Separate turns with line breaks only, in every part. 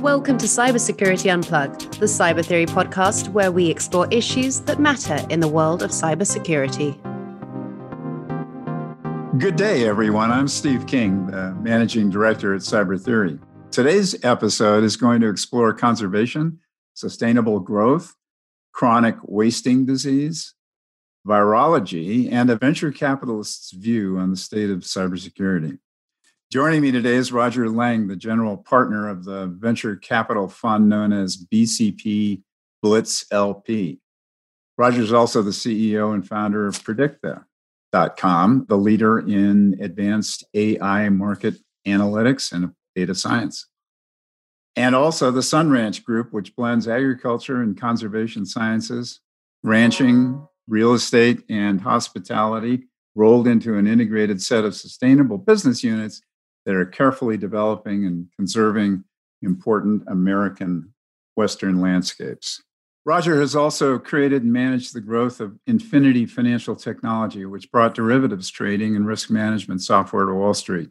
Welcome to Cybersecurity Unplugged, the cyber theory podcast where we explore issues that matter in the world of cybersecurity.
Good day, everyone. I'm Steve King, the managing director at Cyber Theory. Today's episode is going to explore conservation, sustainable growth, chronic wasting disease, virology, and a venture capitalist's view on the state of cybersecurity. Joining me today is Roger Lang, the general partner of the venture capital fund known as BCP Blitz LP. Roger is also the CEO and founder of Predicta.com, the leader in advanced AI market analytics and data science. And also the Sun Ranch Group, which blends agriculture and conservation sciences, ranching, real estate, and hospitality rolled into an integrated set of sustainable business units that are carefully developing and conserving important American Western landscapes. Roger has also created and managed the growth of Infinity Financial Technology, which brought derivatives trading and risk management software to Wall Street.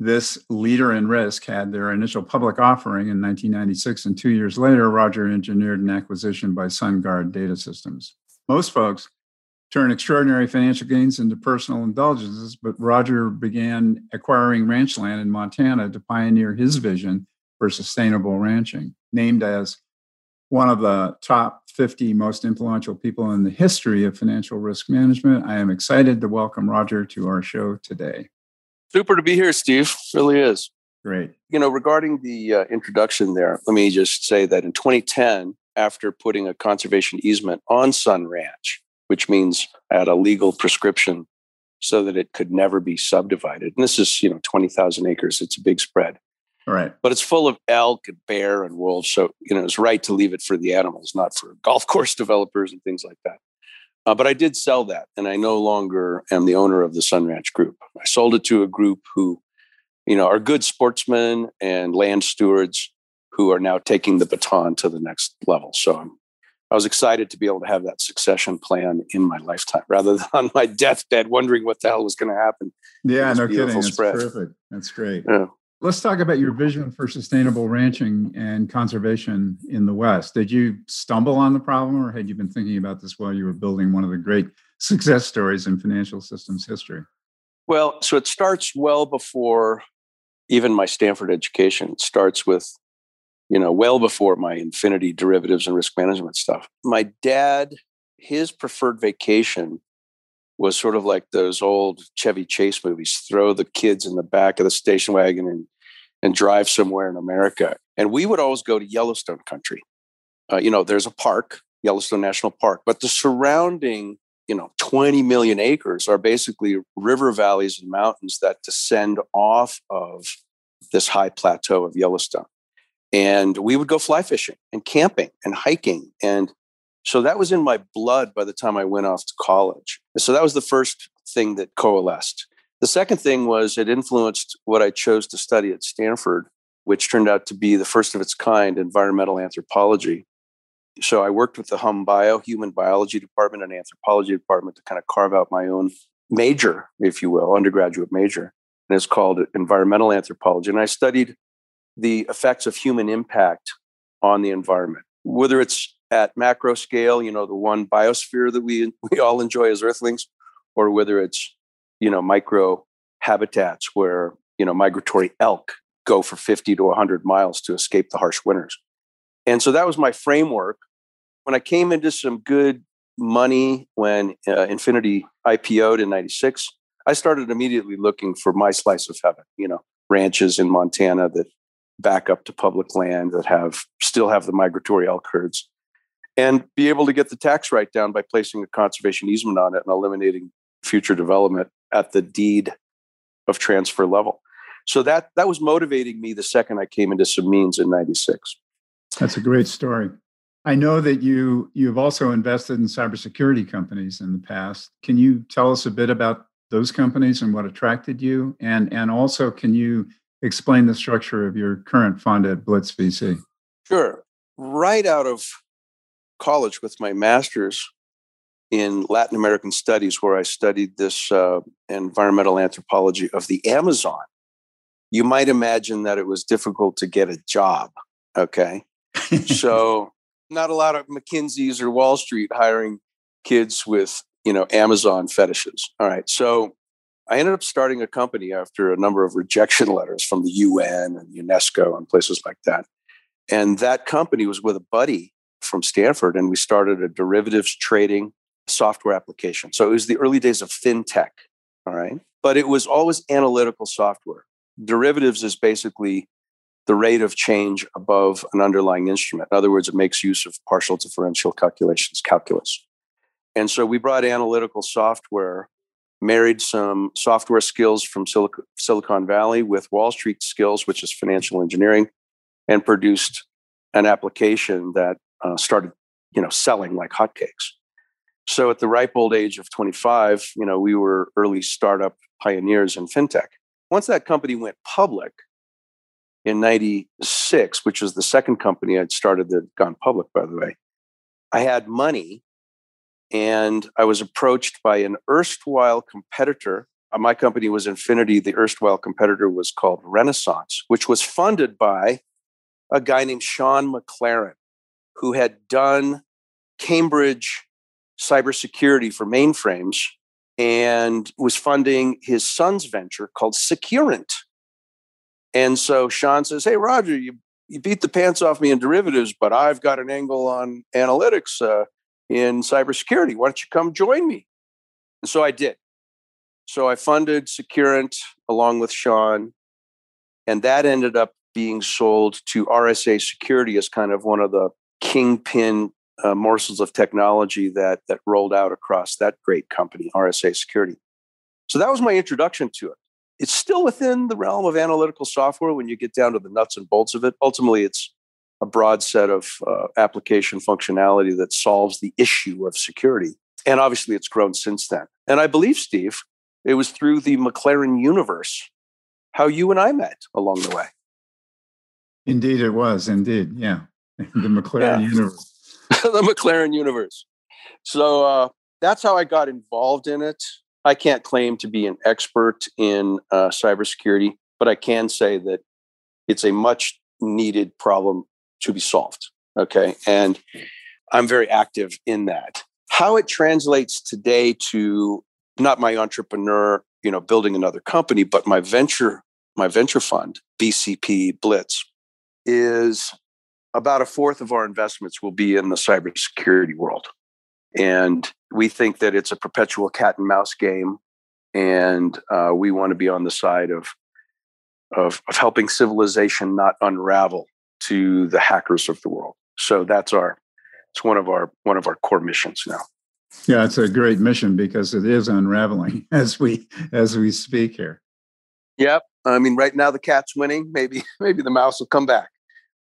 This leader in risk had their initial public offering in 1996, and two years later, Roger engineered an acquisition by SunGard Data Systems. Most folks turn extraordinary financial gains into personal indulgences, but Roger began acquiring ranch land in Montana to pioneer his vision for sustainable ranching. Named as one of the top 50 most influential people in the history of financial risk management, I am excited to welcome Roger to our show today.
Super to be here, Steve. Really is.
Great.
You know, regarding the uh, introduction there, let me just say that in 2010, after putting a conservation easement on Sun Ranch, which means at a legal prescription so that it could never be subdivided. And this is, you know, 20,000 acres. It's a big spread.
Right.
But it's full of elk and bear and wolves. So, you know, it's right to leave it for the animals, not for golf course developers and things like that. Uh, but I did sell that, and I no longer am the owner of the Sun Ranch Group. I sold it to a group who, you know, are good sportsmen and land stewards who are now taking the baton to the next level. So I'm I was excited to be able to have that succession plan in my lifetime rather than on my deathbed wondering what the hell was going to happen.
Yeah, no kidding. That's perfect. That's great. Yeah. Let's talk about your vision for sustainable ranching and conservation in the West. Did you stumble on the problem or had you been thinking about this while you were building one of the great success stories in financial systems history?
Well, so it starts well before even my Stanford education. It starts with you know, well before my infinity derivatives and risk management stuff. My dad, his preferred vacation was sort of like those old Chevy Chase movies throw the kids in the back of the station wagon and, and drive somewhere in America. And we would always go to Yellowstone country. Uh, you know, there's a park, Yellowstone National Park, but the surrounding, you know, 20 million acres are basically river valleys and mountains that descend off of this high plateau of Yellowstone and we would go fly fishing and camping and hiking and so that was in my blood by the time i went off to college. So that was the first thing that coalesced. The second thing was it influenced what i chose to study at stanford which turned out to be the first of its kind environmental anthropology. So i worked with the hum bio human biology department and anthropology department to kind of carve out my own major if you will undergraduate major and it's called environmental anthropology. And i studied the effects of human impact on the environment, whether it's at macro scale, you know, the one biosphere that we we all enjoy as earthlings, or whether it's you know micro habitats where you know migratory elk go for 50 to 100 miles to escape the harsh winters. And so that was my framework. When I came into some good money when uh, Infinity IPO'd in 96, I started immediately looking for my slice of heaven, you know, ranches in Montana that back up to public land that have still have the migratory elk herds and be able to get the tax write down by placing a conservation easement on it and eliminating future development at the deed of transfer level. So that that was motivating me the second I came into Sabines in 96.
That's a great story. I know that you you've also invested in cybersecurity companies in the past. Can you tell us a bit about those companies and what attracted you? And and also can you explain the structure of your current fund at Blitz VC.
Sure. Right out of college with my master's in Latin American studies, where I studied this uh, environmental anthropology of the Amazon, you might imagine that it was difficult to get a job Okay. so not a lot of McKinsey's or Wall Street hiring kids with, you know, Amazon fetishes. All right. So I ended up starting a company after a number of rejection letters from the UN and UNESCO and places like that. And that company was with a buddy from Stanford, and we started a derivatives trading software application. So it was the early days of fintech. All right. But it was always analytical software. Derivatives is basically the rate of change above an underlying instrument. In other words, it makes use of partial differential calculations, calculus. And so we brought analytical software, married some software skills from Silicon Valley with Wall Street skills, which is financial engineering, and produced an application that uh, started, you know, selling like hotcakes. So at the ripe old age of 25, you know, we were early startup pioneers in fintech. Once that company went public in 96, which was the second company I'd started that had gone public, by the way, I had money and I was approached by an erstwhile competitor. Uh, my company was Infinity. The erstwhile competitor was called Renaissance, which was funded by a guy named Sean McLaren, who had done Cambridge cybersecurity for mainframes and was funding his son's venture called Securant. And so Sean says, Hey, Roger, you, you beat the pants off me in derivatives, but I've got an angle on analytics uh, in cybersecurity. Why don't you come join me? And so I did. So I funded Securant along with Sean, and that ended up being sold to RSA Security as kind of one of the kingpin uh, morsels of technology that that rolled out across that great company, RSA Security. So that was my introduction to it. It's still within the realm of analytical software when you get down to the nuts and bolts of it. Ultimately, it's a broad set of uh, application functionality that solves the issue of security. And obviously, it's grown since then. And I believe, Steve, it was through the McLaren universe how you and I met along the way.
Indeed, it was. Indeed. Yeah. the McLaren yeah. universe.
the McLaren universe. So uh, that's how I got involved in it. I can't claim to be an expert in uh, cybersecurity, but I can say that it's a much needed problem to be solved. Okay. And I'm very active in that. How it translates today to not my entrepreneur, you know, building another company, but my venture, my venture fund, BCP Blitz, is about a fourth of our investments will be in the cybersecurity world. And we think that it's a perpetual cat and mouse game. And uh, we want to be on the side of, of, of helping civilization not unravel to the hackers of the world. So that's our it's one of our one of our core missions now.
Yeah, it's a great mission because it is unraveling as we as we speak here.
Yep. I mean, right now the cat's winning. Maybe maybe the mouse will come back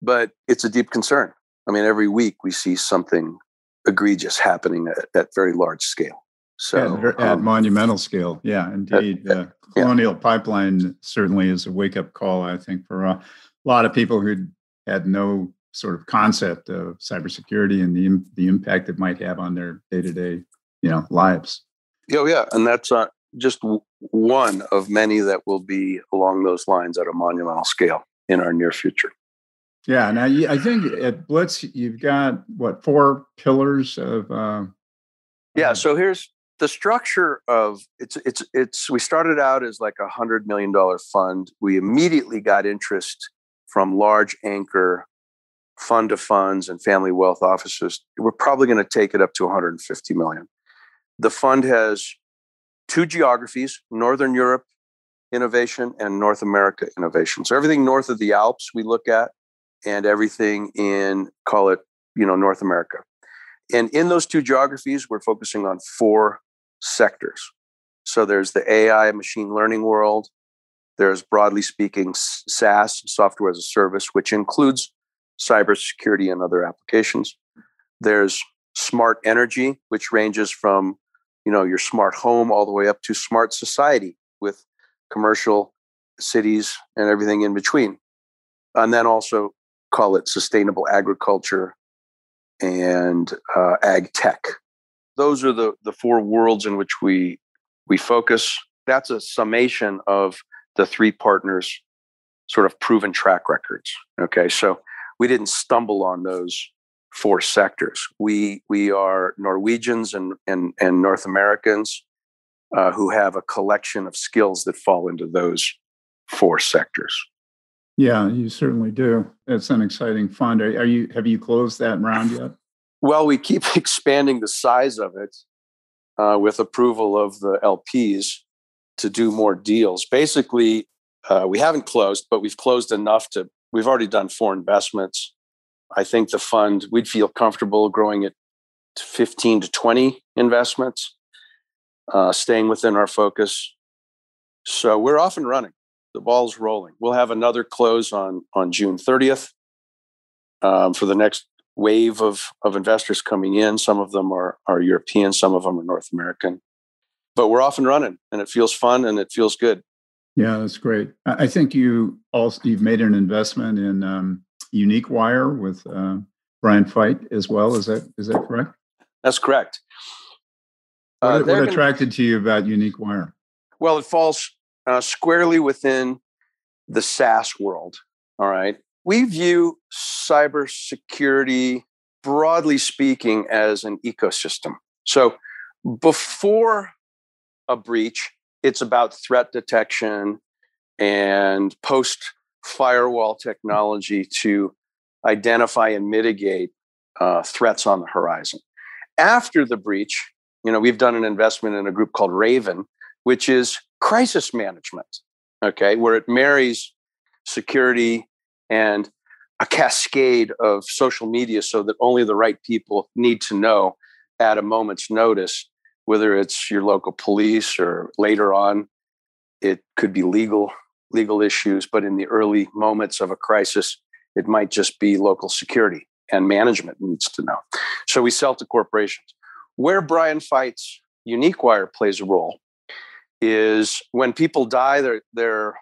but it's a deep concern. I mean, every week we see something egregious happening at, at very large scale. So
at, at um, monumental scale, yeah, indeed. At, uh, Colonial yeah. Pipeline certainly is a wake up call, I think, for a lot of people who had no sort of concept of cybersecurity and the the impact it might have on their day to day, you know, lives.
Oh yeah, and that's uh, just one of many that will be along those lines at a monumental scale in our near future.
Yeah, now I think at Blitz you've got what four pillars of. Uh,
yeah, so here's the structure of it's it's it's. We started out as like a hundred million dollar fund. We immediately got interest from large anchor fund of funds and family wealth offices. We're probably going to take it up to 150 million. The fund has two geographies: Northern Europe innovation and North America innovation. So everything north of the Alps we look at and everything in call it you know North America. And in those two geographies, we're focusing on four sectors. So there's the AI machine learning world. There's broadly speaking SaaS, software as a service, which includes cybersecurity and other applications. There's smart energy, which ranges from you know your smart home all the way up to smart society with commercial cities and everything in between. And then also call it sustainable agriculture and uh, ag tech. Those are the, the four worlds in which we we focus. That's a summation of the three partners' sort of proven track records. Okay, so we didn't stumble on those four sectors. We we are Norwegians and and, and North Americans uh, who have a collection of skills that fall into those four sectors.
Yeah, you certainly do. It's an exciting fund. Are, are you have you closed that round yet?
Well, we keep expanding the size of it uh, with approval of the LPs to do more deals. Basically, uh, we haven't closed, but we've closed enough to. We've already done four investments. I think the fund we'd feel comfortable growing it to 15 to 20 investments, uh, staying within our focus. So we're off and running. The ball's rolling. We'll have another close on on June 30th um, for the next wave of of investors coming in. Some of them are are European, some of them are North American. But we're off and running, and it feels fun and it feels good.
Yeah, that's great. I think you also you've made an investment in um, Unique Wire with uh, Brian Fite as well. Is that is that correct?
That's correct.
Uh, what, what attracted gonna, to you about Unique Wire?
Well, it falls uh, squarely within the SaaS world. All right, we view cybersecurity, broadly speaking, as an ecosystem. So before a breach, it's about threat detection and post firewall technology to identify and mitigate uh, threats on the horizon. After the breach, you know, we've done an investment in a group called Raven, which is crisis management, okay, where it marries security and a cascade of social media so that only the right people need to know at a moment's notice, whether it's your local police or later on, it could be legal legal issues, but in the early moments of a crisis, it might just be local security and management needs to know. So we sell to corporations. Where Brian Fite's Unique Wire plays a role is when people die, their their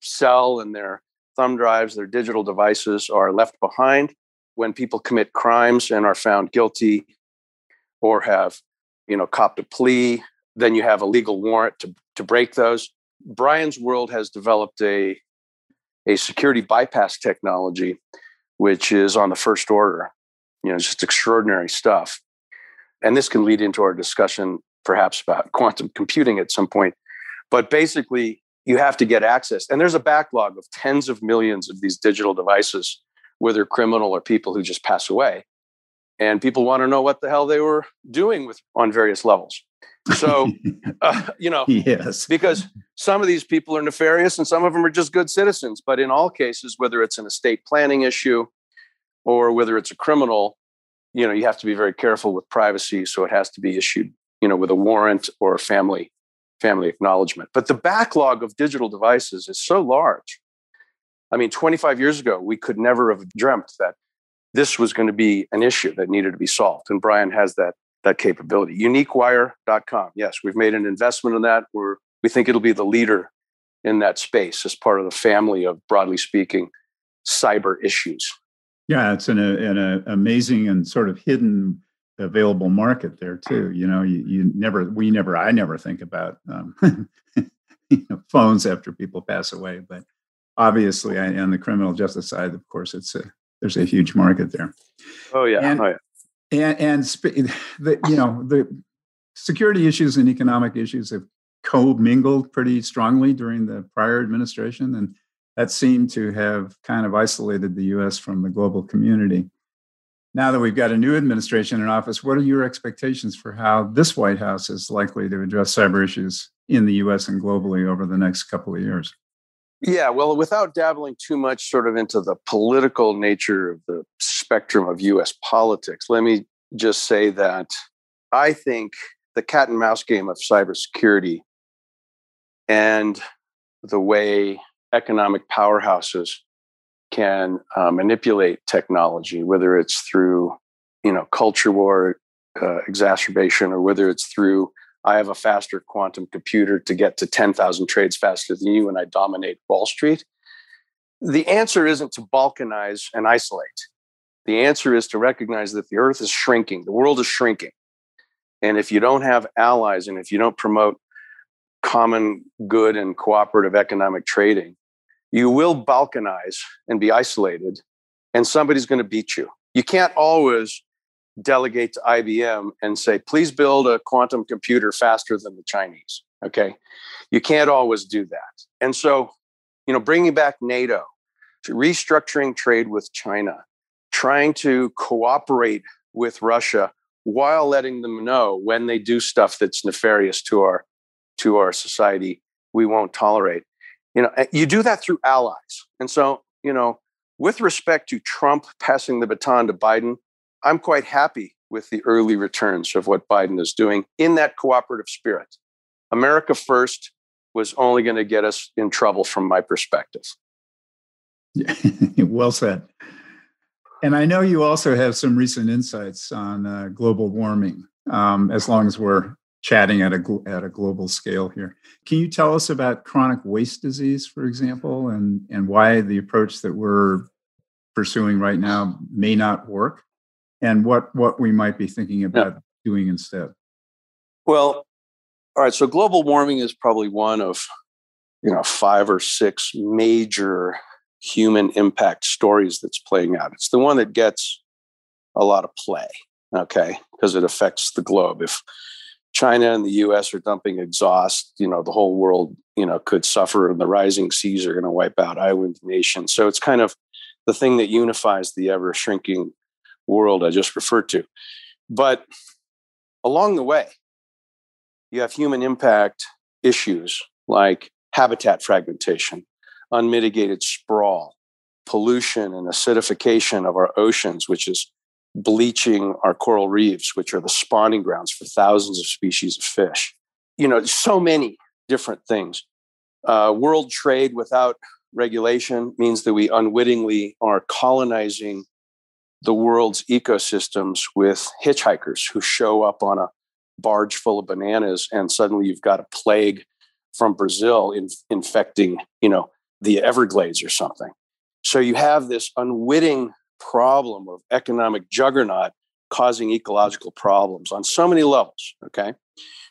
cell and their thumb drives, their digital devices are left behind. When people commit crimes and are found guilty or have, you know, copped a plea, then you have a legal warrant to, to break those. Brian's World has developed a a security bypass technology, which is on the first order. You know, just extraordinary stuff. And this can lead into our discussion, perhaps, about quantum computing at some point. But basically, you have to get access. And there's a backlog of tens of millions of these digital devices, whether criminal or people who just pass away. And people want to know what the hell they were doing with on various levels. So, uh, you know,
yes,
because some of these people are nefarious and some of them are just good citizens. But in all cases, whether it's an estate planning issue or whether it's a criminal, you know, you have to be very careful with privacy. So it has to be issued, you know, with a warrant or a family family acknowledgement. But the backlog of digital devices is so large. I mean, 25 years ago, we could never have dreamt that this was going to be an issue that needed to be solved. And Brian has that that capability. Uniquewire.com. Yes, we've made an investment in that. We're, we think it'll be the leader in that space as part of the family of, broadly speaking, cyber issues.
Yeah, it's an, an amazing and sort of hidden available market there too. You know, you, you never, we never, I never think about um, you know, phones after people pass away, but obviously, on the criminal justice side, of course, it's a there's a huge market there.
Oh yeah,
and,
oh, yeah.
and, and the, you know the security issues and economic issues have co-mingled pretty strongly during the prior administration and that seemed to have kind of isolated the us from the global community. Now that we've got a new administration in office what are your expectations for how this white house is likely to address cyber issues in the us and globally over the next couple of years
yeah, well, without dabbling too much sort of into the political nature of the spectrum of US politics, let me just say that I think the cat and mouse game of cybersecurity and the way economic powerhouses can uh, manipulate technology, whether it's through you know culture war uh, exacerbation or whether it's through I have a faster quantum computer to get to 10,000 trades faster than you and I dominate Wall Street. The answer isn't to balkanize and isolate. The answer is to recognize that the earth is shrinking, the world is shrinking. And if you don't have allies and if you don't promote common good and cooperative economic trading, you will balkanize and be isolated and somebody's going to beat you. You can't always delegate to IBM and say, please build a quantum computer faster than the Chinese. Okay. You can't always do that. And so, you know, bringing back NATO, restructuring trade with China, trying to cooperate with Russia while letting them know when they do stuff that's nefarious to our to our society, we won't tolerate. You know, eh, you do that through allies. And so, you know, with respect to Trump passing the baton to Biden, I'm quite happy with the early returns of what Biden is doing in that cooperative spirit. America first was only going to get us in trouble from my perspective.
well said. And I know you also have some recent insights on uh, global warming, um, as long as we're chatting at a, at a global scale here. Can you tell us about chronic waste disease, for example, and, and why the approach that we're pursuing right now may not work, and what, what we might be thinking about yeah. doing instead?
Well, all right. So global warming is probably one of you know five or six major human impact stories that's playing out. It's the one that gets a lot of play, okay, because it affects the globe. If China and the US are dumping exhaust, you know, the whole world, you know, could suffer and the rising seas are going to wipe out island nations. So it's kind of the thing that unifies the ever shrinking world I just referred to. But along the way, you have human impact issues like habitat fragmentation, unmitigated sprawl, pollution and acidification of our oceans, which is bleaching our coral reefs, which are the spawning grounds for thousands of species of fish. You know, so many different things. Uh, world trade without regulation means that we unwittingly are colonizing the world's ecosystems with hitchhikers who show up on a barge full of bananas and suddenly you've got a plague from Brazil in, infecting, you know, the Everglades or something. So you have this unwitting problem of economic juggernaut causing ecological problems on so many levels. Okay.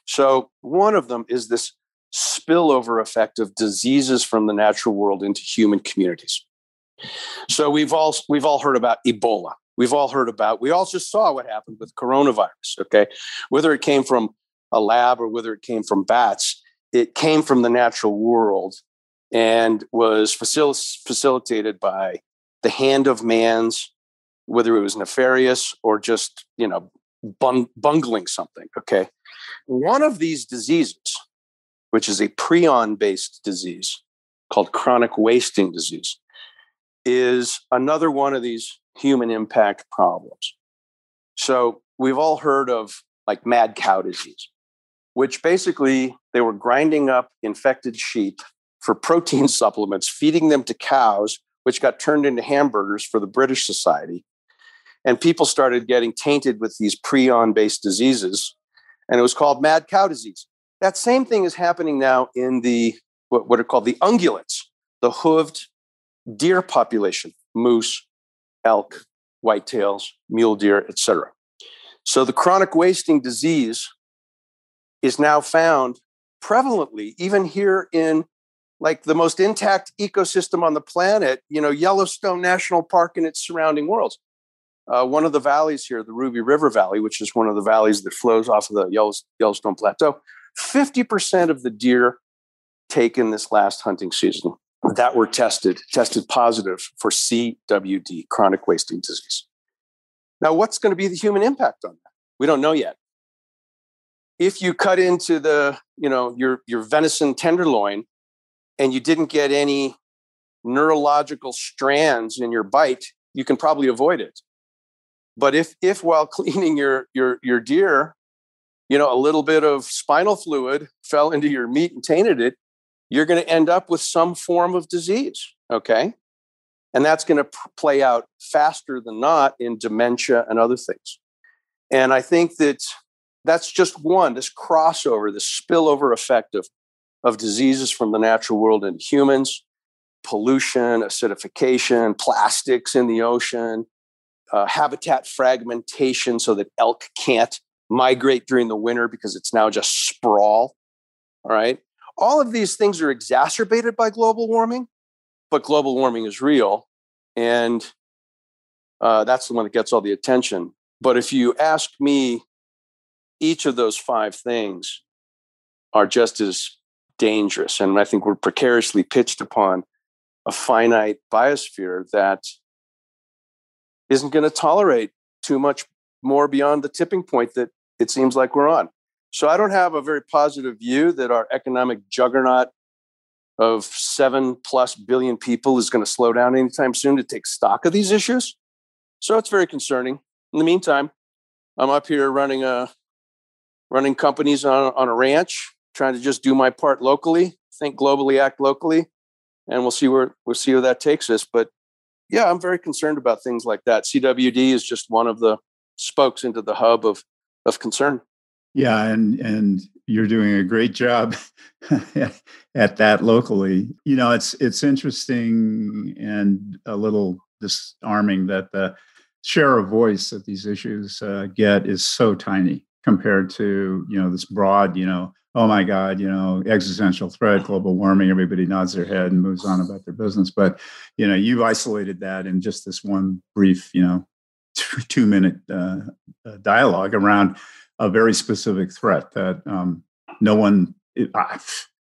So one of them is this spillover effect of diseases from the natural world into human communities. So we've all we've all heard about Ebola. We've all heard about, we all just saw what happened with coronavirus. Okay. Whether it came from a lab or whether it came from bats, it came from the natural world and was facil- facilitated by the hand of man's, whether it was nefarious or just, you know, bung- bungling something. Okay. One of these diseases, which is a prion based disease called chronic wasting disease, is another one of these human impact problems. So we've all heard of like mad cow disease, which basically they were grinding up infected sheep for protein supplements, feeding them to cows, which got turned into hamburgers for the British Society. And people started getting tainted with these prion based diseases, and it was called mad cow disease. That same thing is happening now in the what, what are called the ungulates, the hooved deer population, moose, elk, whitetails, mule deer, etc. So the chronic wasting disease is now found prevalently even here in like the most intact ecosystem on the planet, you know, Yellowstone National Park and its surrounding worlds. Uh, one of the valleys here, the Ruby River Valley, which is one of the valleys that flows off of the Yellowstone Plateau, 50% of the deer taken this last hunting season that were tested tested positive for CWD, chronic wasting disease. Now, what's going to be the human impact on that? We don't know yet. If you cut into the, you know, your your venison tenderloin and you didn't get any neurological strands in your bite, you can probably avoid it. But if if while cleaning your your your deer, you know, a little bit of spinal fluid fell into your meat and tainted it, you're going to end up with some form of disease. Okay. And that's going to play out faster than not in dementia and other things. And I think that that's just one, this crossover, this spillover effect of, of diseases from the natural world into humans, pollution, acidification, plastics in the ocean, uh, habitat fragmentation so that elk can't migrate during the winter because it's now just sprawl. All right. All of these things are exacerbated by global warming, but global warming is real. And uh, that's the one that gets all the attention. But if you ask me, each of those five things are just as dangerous. And I think we're precariously pitched upon a finite biosphere that isn't going to tolerate too much more beyond the tipping point that it seems like we're on. So I don't have a very positive view that our economic juggernaut of seven plus billion people is going to slow down anytime soon to take stock of these issues. So it's very concerning. In the meantime, I'm up here running a running companies on, on a ranch, trying to just do my part locally, think globally, act locally, and we'll see where we'll see where that takes us. But yeah, I'm very concerned about things like that. CWD is just one of the spokes into the hub of of concern.
Yeah, and and you're doing a great job at that locally. You know, it's it's interesting and a little disarming that the share of voice that these issues uh, get is so tiny compared to you know this broad you know oh my god you know existential threat global warming everybody nods their head and moves on about their business but you know you've isolated that in just this one brief you know two minute uh, uh, dialogue around a very specific threat that um, no one I,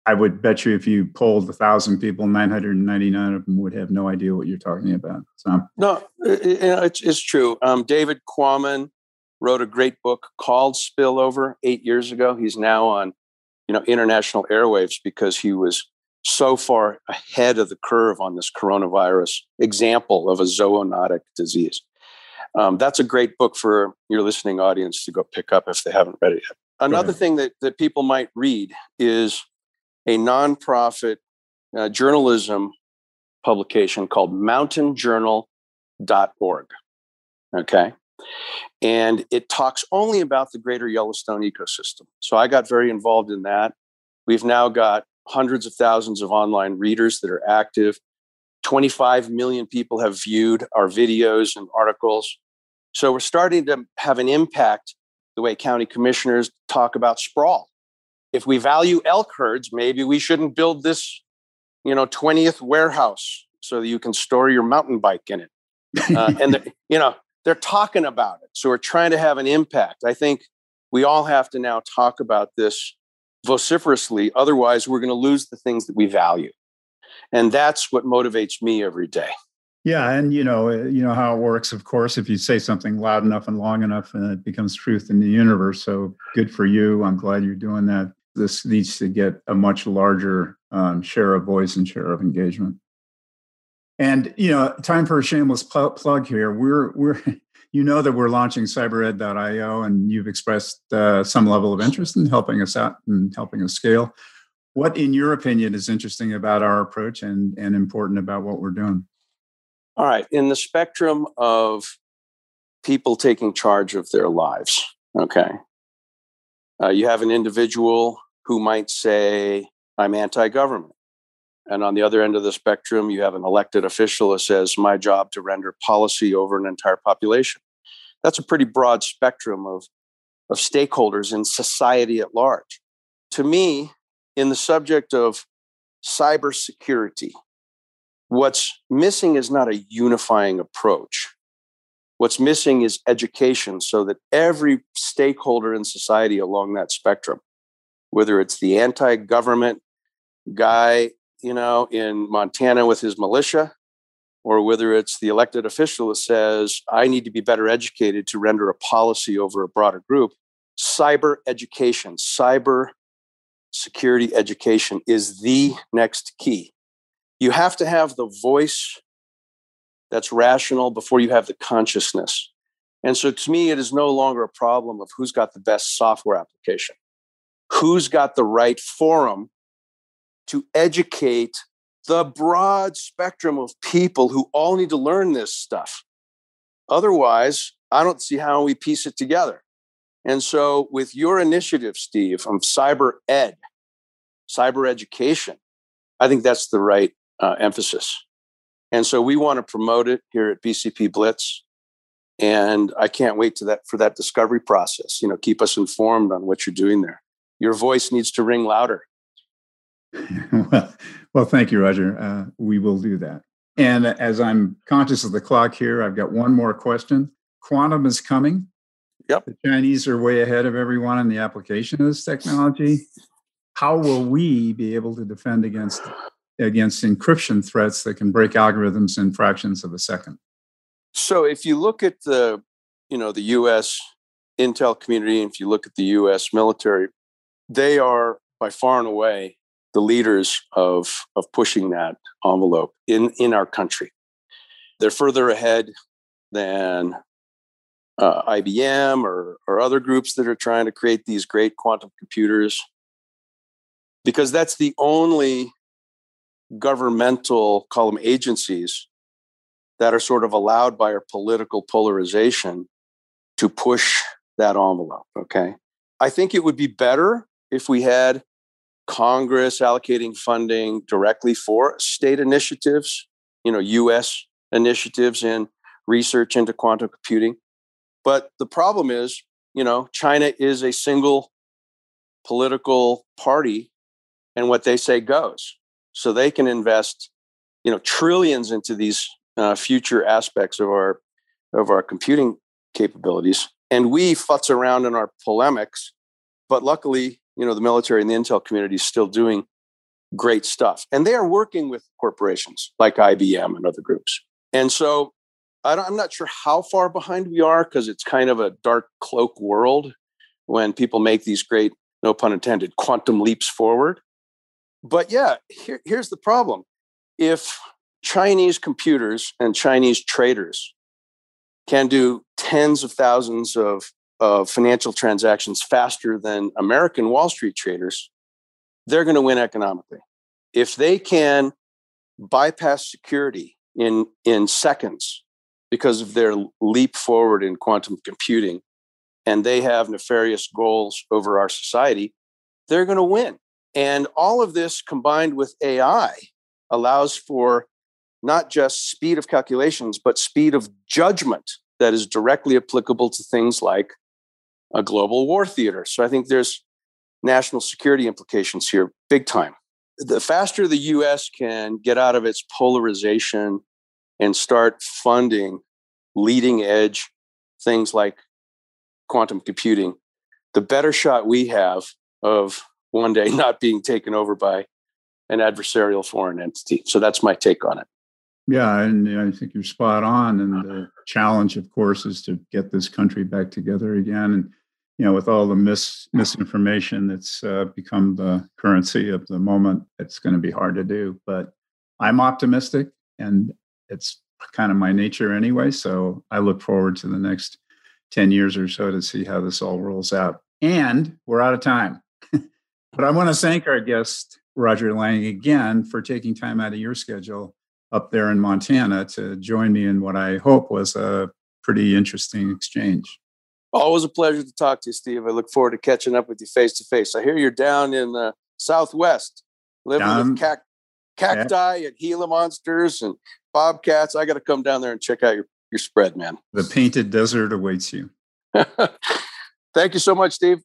I, would bet you if you polled a thousand people 999 of them would have no idea what you're talking about so.
No it, it's, it's true. Um, david quammen wrote a great book called spillover eight years ago. He's now on you know international airwaves because he was so far ahead of the curve on this coronavirus example of a zoonotic disease um, that's a great book for your listening audience to go pick up if they haven't read it yet. Another thing that, that people might read is a nonprofit uh, journalism publication called mountainjournal.org. Okay. And it talks only about the greater Yellowstone ecosystem. So I got very involved in that. We've now got hundreds of thousands of online readers that are active. 25 million people have viewed our videos and articles. So we're starting to have an impact the way county commissioners talk about sprawl. If we value elk herds, maybe we shouldn't build this, you know, 20th warehouse so that you can store your mountain bike in it. Uh, and, you know, they're talking about it. So we're trying to have an impact. I think we all have to now talk about this vociferously. Otherwise, we're going to lose the things that we value. And that's what motivates me every day.
Yeah, and you know, uh, you know how it works. Of course, if you say something loud enough and long enough, and it becomes truth in the universe. So good for you. I'm glad you're doing that. This needs to get a much larger um, share of voice and share of engagement. And you know, time for a shameless pl- plug here. We're we're you know that we're launching cybered.io, and you've expressed uh, some level of interest in helping us out and helping us scale. What, in your opinion, is interesting about our approach and and important about what we're doing?
All right. In the spectrum of people taking charge of their lives, okay, uh, you have an individual who might say, I'm anti government. And on the other end of the spectrum, you have an elected official that says, My job to render policy over an entire population. That's a pretty broad spectrum of, of stakeholders in society at large. To me, in the subject of cybersecurity, What's missing is not a unifying approach. What's missing is education so that every stakeholder in society along that spectrum, whether it's the anti government guy, you know, in Montana with his militia, or whether it's the elected official that says, I need to be better educated to render a policy over a broader group, cyber education, cyber security education is the next key you have to have the voice that's rational before you have the consciousness. And so to me, it is no longer a problem of who's got the best software application, who's got the right forum to educate the broad spectrum of people who all need to learn this stuff. Otherwise, I don't see how we piece it together. And so, with your initiative, Steve, of cyber ed, cyber education, I think that's the right uh, emphasis. And so we want to promote it here at BCP Blitz. And I can't wait to that for that discovery process. You know, keep us informed on what you're doing there. Your voice needs to ring louder.
well, well, thank you, Roger. Uh, we will do that. And as I'm conscious of the clock here, I've got one more question. Quantum is coming.
Yep.
The Chinese are way ahead of everyone in the application of this technology. How will we be able to defend against against encryption threats that can break algorithms in fractions of a second?
So if you look at the, you know, the US intel community, and if you look at the US military, they are by far and away the leaders of, of pushing that envelope in, in our country. They're further ahead than uh, IBM or, or other groups that are trying to create these great quantum computers, because that's the only governmental, call them agencies, that are sort of allowed by our political polarization to push that envelope. Okay. I think it would be better if we had Congress allocating funding directly for state initiatives, you know, US initiatives in research into quantum computing. But the problem is, you know, China is a single political party and what they say goes. So they can invest, you know, trillions into these uh, future aspects of our of our computing capabilities. And we futz around in our polemics, but luckily, you know, the military and the intel community is still doing great stuff. And they are working with corporations like IBM and other groups. And so I am not sure how far behind we are because it's kind of a dark cloak world when people make these great, no pun intended, quantum leaps forward. But yeah, here, here's the problem. If Chinese computers and Chinese traders can do tens of thousands of of financial transactions faster than American Wall Street traders, they're going to win economically. If they can bypass security in, in seconds because of their leap forward in quantum computing, and they have nefarious goals over our society, they're going to win. And all of this combined with AI allows for not just speed of calculations, but speed of judgment that is directly applicable to things like a global war theater. So I think there's national security implications here, big time. The faster the US can get out of its polarization and start funding leading edge things like quantum computing, the better shot we have of one day not being taken over by an adversarial foreign entity. So that's my take on it.
Yeah, and I think you're spot on. And the challenge, of course, is to get this country back together again. And you know, with all the mis misinformation that's uh, become the currency of the moment, it's going to be hard to do. But I'm optimistic, and it's kind of my nature anyway. So I look forward to the next ten years or so to see how this all rolls out. And we're out of time. But I want to thank our guest Roger Lang again for taking time out of your schedule up there in Montana to join me in what I hope was a pretty interesting exchange.
Always a pleasure to talk to you, Steve. I look forward to catching up with you face to face. I hear you're down in the Southwest, living down, with cac- cacti yeah. and Gila monsters and bobcats. I got to come down there and check out your, your spread, man.
The painted desert awaits you.
Thank you so much, Steve.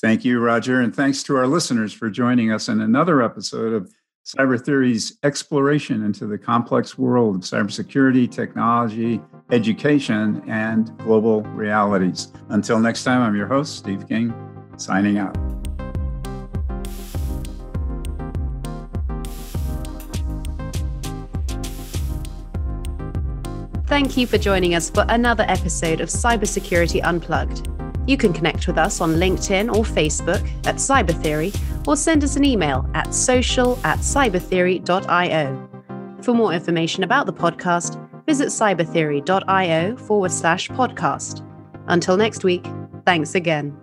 Thank you, Roger. And thanks to our listeners for joining us in another episode of Cyber Theory's exploration into the complex world of cybersecurity, technology, education, and global realities. Until next time, I'm your host, Steve King, signing out.
Thank you for joining us for another episode of Cybersecurity Unplugged. You can connect with us on LinkedIn or Facebook at Cyber Theory or send us an email at social at cybertheory.io. For more information about the podcast, visit cybertheory.io forward slash podcast. Until next week, thanks again.